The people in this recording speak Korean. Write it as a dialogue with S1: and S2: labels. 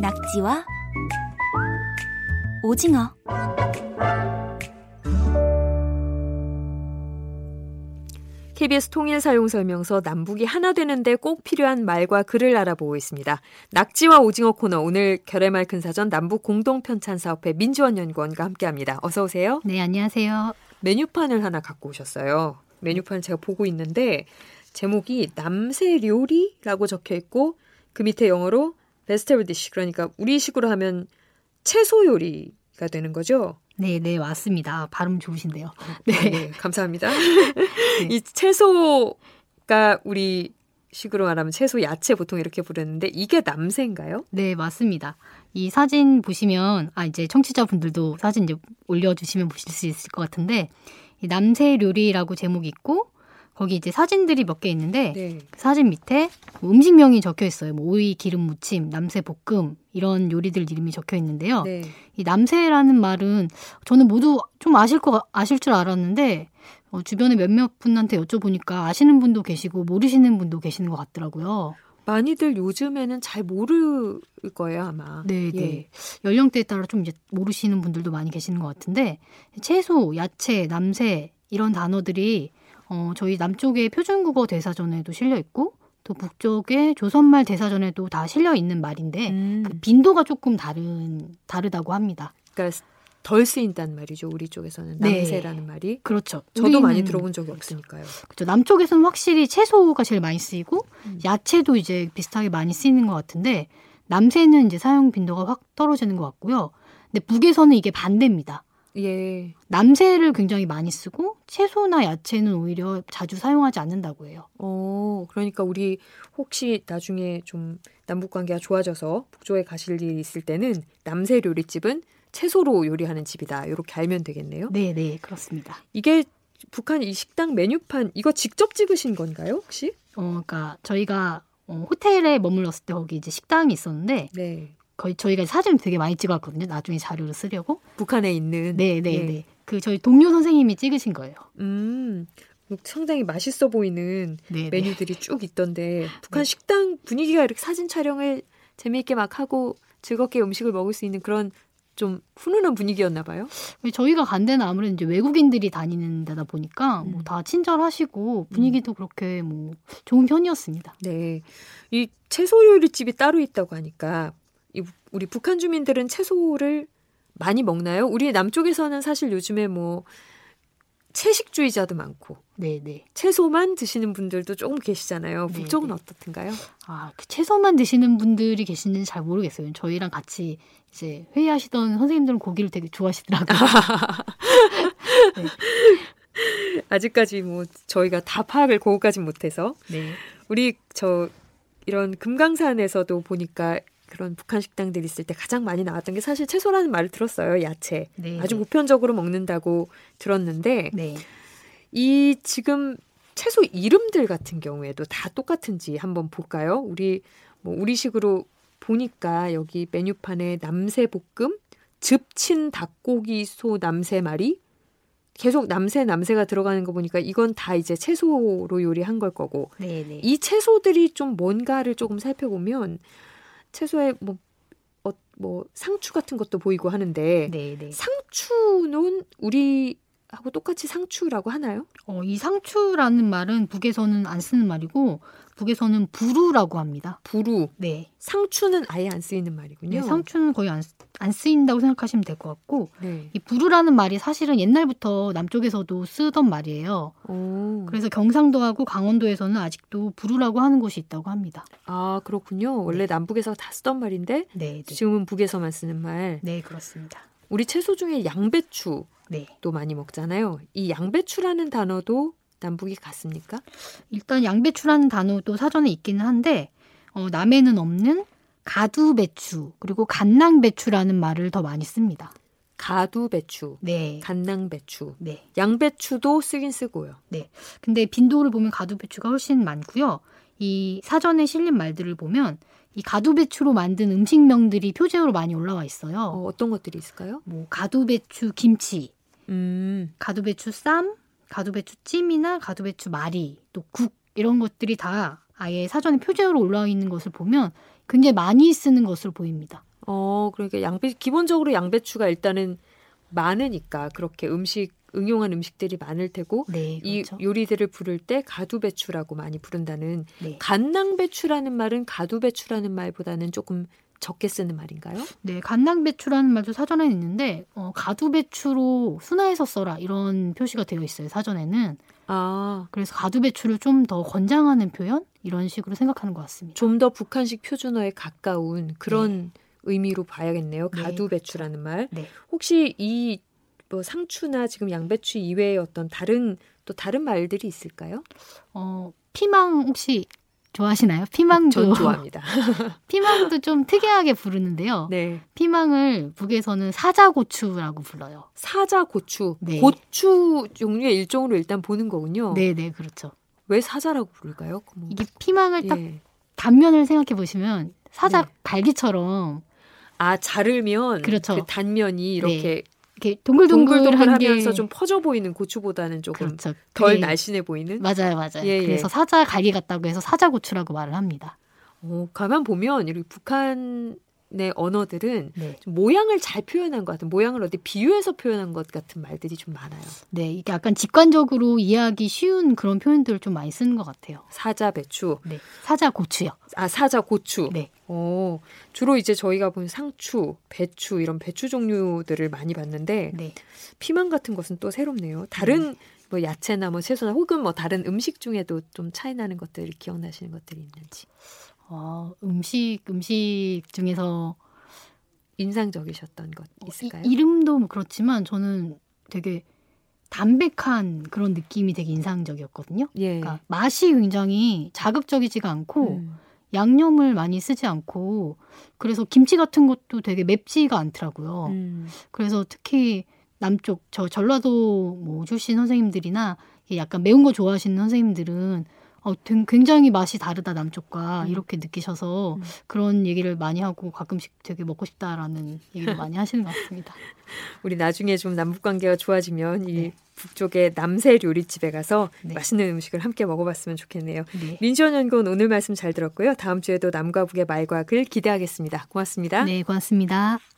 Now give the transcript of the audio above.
S1: 낙지와 오징어
S2: KBS 통일 사용 설명서 남북이 하나 되는데 꼭 필요한 말과 글을 알아보고 있습니다. 낙지와 오징어 코너 오늘 결의말 큰 사전 남북 공동 편찬 사업회 민지원 연구원과 함께합니다. 어서 오세요.
S3: 네, 안녕하세요.
S2: 메뉴판을 하나 갖고 오셨어요. 메뉴판 제가 보고 있는데 제목이 남새 요리라고 적혀 있고 그 밑에 영어로 베스테블 디시 그러니까 우리식으로 하면 채소 요리가 되는 거죠.
S3: 네, 네, 맞습니다. 발음 좋으신데요.
S2: 네, 네 감사합니다. 네. 이 채소가 우리 식으로 말하면 채소 야채 보통 이렇게 부르는데 이게 남새인가요?
S3: 네, 맞습니다. 이 사진 보시면 아 이제 청취자분들도 사진 이제 올려주시면 보실 수 있을 것 같은데 이 남새 요리라고 제목이 있고 거기 이제 사진들이 몇 개 있는데 네. 그 사진 밑에 뭐 음식명이 적혀 있어요. 뭐 오이 기름 무침, 남새 볶음 이런 요리들 이름이 적혀 있는데요. 네. 이 남새라는 말은 저는 모두 좀 아실 거 아실 줄 알았는데 어, 주변에 몇몇 분한테 여쭤보니까 아시는 분도 계시고 모르시는 분도 계시는 것 같더라고요.
S2: 많이들 요즘에는 잘 모를 거예요 아마.
S3: 네, 네. 예. 연령대에 따라 좀 이제 모르시는 분들도 많이 계시는 것 같은데 채소, 야채, 남새 이런 단어들이 어, 저희 남쪽의 표준국어 대사전에도 실려 있고 또 북쪽의 조선말 대사전에도 다 실려 있는 말인데 음. 그 빈도가 조금 다른 다르다고 합니다.
S2: 그러니까 덜 쓰인단 말이죠. 우리 쪽에서는 네. 남새라는 네. 말이.
S3: 그렇죠.
S2: 저도 많이 들어본 적이 없으니까요.
S3: 그렇죠. 남쪽에서는 확실히 채소가 제일 많이 쓰이고 음. 야채도 이제 비슷하게 많이 쓰이는 것 같은데 남새는 이제 사용 빈도가 확 떨어지는 것 같고요. 근데 북에서는 이게 반대입니다. 예. 남새를 굉장히 많이 쓰고 채소나 야채는 오히려 자주 사용하지 않는다고 해요.
S2: 어, 그러니까 우리 혹시 나중에 좀 남북 관계가 좋아져서 북조에 가실 일이 있을 때는 남새 요리집은 채소로 요리하는 집이다. 이렇게 알면 되겠네요.
S3: 네, 네, 그렇습니다.
S2: 이게 북한 이 식당 메뉴판 이거 직접 찍으신 건가요, 혹시?
S3: 어, 그러니까 저희가 어, 호텔에 머물렀을 때 거기 이제 식당이 있었는데 네. 거의 저희가 사진 되게 많이 찍었거든요. 나중에 자료를 쓰려고.
S2: 북한에 있는.
S3: 네, 네, 예. 네. 그 저희 동료 선생님이 찍으신 거예요.
S2: 음. 상당히 맛있어 보이는 네네. 네. 메뉴들이 쭉 있던데 북한 네. 식당 분위기가 이렇게 사진 촬영을 재미있게 막 하고 즐겁게 음식을 먹을 수 있는 그런 좀 훈훈한 분위기였나 봐요.
S3: 저희가 간 데는 아무래도 이제 외국인들이 다니는 데다 보니까 음. 뭐다 친절하시고 분위기도 음. 그렇게 뭐 좋은 편이었습니다.
S2: 네. 이 채소 요리 집이 따로 있다고 하니까 우리 북한 주민들은 채소를 많이 먹나요? 우리 남쪽에서는 사실 요즘에 뭐 채식주의자도 많고, 네네. 네. 채소만 드시는 분들도 조금 계시잖아요. 네, 북쪽은 네네. 어떻든가요?
S3: 아, 그 채소만 드시는 분들이 계시는지 잘 모르겠어요. 저희랑 같이 이제 회의하시던 선생님들은 고기를 되게 좋아하시더라고요.
S2: 네. 아직까지 뭐 저희가 다 파악을 그거까지 못해서, 네. 우리 저 이런 금강산에서도 보니까 그런 북한 식당들 있을 때 가장 많이 나왔던 게 사실 채소라는 말을 들었어요. 야채. 네. 아주 보편적으로 먹는다고 들었는데 네. 이 지금 채소 이름들 같은 경우에도 다 똑같은지 한번 볼까요? 우리 뭐 우리식으로 보니까 여기 메뉴판에 남새볶음, 즙친 닭고기 소 남새말이 계속 남새 남새가 들어가는 거 보니까 이건 다 이제 채소로 요리한 걸 거고 네네. 네. 이 채소들이 좀 뭔가를 조금 살펴보면 채소에 뭐, 어, 뭐 상추 같은 것도 보이고 하는데 네네. 네. 상추는 우리 하고 똑같이 상추라고 하나요?
S3: 어, 이 상추라는 말은 북에서는 안 쓰는 말이고 북에서는 부루라고 합니다.
S2: 부루. 네. 상추는 아예 안 쓰이는 말이군요.
S3: 네, 상추는 거의 안, 안 쓰인다고 생각하시면 될 것 같고 네. 이 부루라는 말이 사실은 옛날부터 남쪽에서도 쓰던 말이에요. 오. 그래서 경상도하고 강원도에서는 아직도 부루라고 하는 곳이 있다고 합니다.
S2: 아 그렇군요. 원래 네. 남북에서 다 쓰던 말인데 네, 네. 지금은 북에서만 쓰는 말.
S3: 네 그렇습니다.
S2: 우리 채소 중에 양배추 네. 또 많이 먹잖아요. 이 양배추라는 단어도 남북이 같습니까?
S3: 일단 양배추라는 단어도 사전에 있기는 한데 어, 남해는 없는 가두 배추 그리고 갓낭배추라는 말을 더 많이 씁니다.
S2: 가두 배추, 네, 갓낭배추, 네, 양배추도 쓰긴 쓰고요.
S3: 네, 근데 빈도를 보면 가두 배추가 훨씬 많고요. 이 사전에 실린 말들을 보면 이 가두배추로 만든 음식명들이 표제어로 많이 올라와 있어요.
S2: 어, 떤 것들이 있을까요?
S3: 뭐 가두배추 김치, 음. 가두배추 쌈, 가두배추 찜이나 가두배추 말이, 또 국 이런 것들이 다 아예 사전에 표제어로 올라와 있는 것을 보면 굉장히 많이 쓰는 것으로 보입니다.
S2: 어, 그러니까 양배 기본적으로 양배추가 일단은 많으니까 그렇게 음식 응용한 음식들이 많을 테고 네, 그렇죠. 이 요리들을 부를 때 가두배추라고 많이 부른다는 네. 간낭배추라는 말은 가두배추라는 말보다는 조금 적게 쓰는 말인가요?
S3: 네, 간낭 배추라는 말도 사전에 있는데 어, 가두 배추로 순화해서 써라 이런 표시가 되어 있어요 사전에는. 아, 그래서 가두 배추를 좀 더 권장하는 표현 이런 식으로 생각하는 것 같습니다.
S2: 좀 더 북한식 표준어에 가까운 그런 네. 의미로 봐야겠네요. 네, 가두 배추라는 말. 네. 혹시 이 뭐 상추나 지금 양배추 이외의 어떤 다른 또 다른 말들이 있을까요?
S3: 어, 피망 혹시 좋아하시나요? 피망도
S2: 전 좋아합니다.
S3: 피망도 좀 특이하게 부르는데요. 네. 피망을 북에서는 사자고추라고 불러요.
S2: 사자고추. 네. 고추 종류의 일종으로 일단 보는 거군요.
S3: 네, 네, 그렇죠.
S2: 왜 사자라고 부를까요?
S3: 뭐. 이게 피망을 딱 예. 단면을 생각해 보시면 사자 네. 갈기처럼
S2: 아 자르면 그렇죠. 그 단면이 이렇게 네.
S3: 이렇게 동글동글하면서
S2: 좀 퍼져 보이는 고추보다는 조금 그렇죠. 덜 네. 날씬해 보이는.
S3: 맞아요, 맞아요. 예, 예. 그래서 사자 갈기 같다고 해서 사자 고추라고 말을 합니다.
S2: 어, 가만 보면 이렇게 북한 의 언어들은 네. 좀 모양을 잘 표현한 것 같은 모양을 어디 비유해서 표현한 것 같은 말들이 좀 많아요.
S3: 네, 이게 약간 직관적으로 이해하기 쉬운 그런 표현들을 좀 많이 쓰는 것 같아요.
S2: 사자 배추,
S3: 네, 사자 고추요.
S2: 아 사자 고추. 네. 어, 주로 이제 저희가 본 상추, 배추 이런 배추 종류들을 많이 봤는데 네. 피망 같은 것은 또 새롭네요. 다른 네. 뭐 야채나 뭐 채소나 혹은 뭐 다른 음식 중에도 좀 차이 나는 것들 기억나시는 것들이 있는지.
S3: 어, 음식 음식 중에서
S2: 인상적이셨던 것 있을까요?
S3: 이, 이름도 뭐 그렇지만 저는 되게 담백한 그런 느낌이 되게 인상적이었거든요. 예. 그러니까 맛이 굉장히 자극적이지가 않고 음. 양념을 많이 쓰지 않고 그래서 김치 같은 것도 되게 맵지가 않더라고요. 음. 그래서 특히 남쪽 저 전라도 뭐 출신 선생님들이나 약간 매운 거 좋아하시는 선생님들은 어, 굉장히 맛이 다르다 남쪽과 음. 이렇게 느끼셔서 음. 그런 얘기를 많이 하고 가끔씩 되게 먹고 싶다라는 얘기를 많이 하시는 것 같습니다.
S2: 우리 나중에 좀 남북 관계가 좋아지면 네. 이 북쪽의 남새 요리집에 가서 네. 맛있는 음식을 함께 먹어봤으면 좋겠네요. 네. 민지원 연구원 오늘 말씀 잘 들었고요. 다음 주에도 남과 북의 말과 글 기대하겠습니다. 고맙습니다.
S3: 네, 고맙습니다.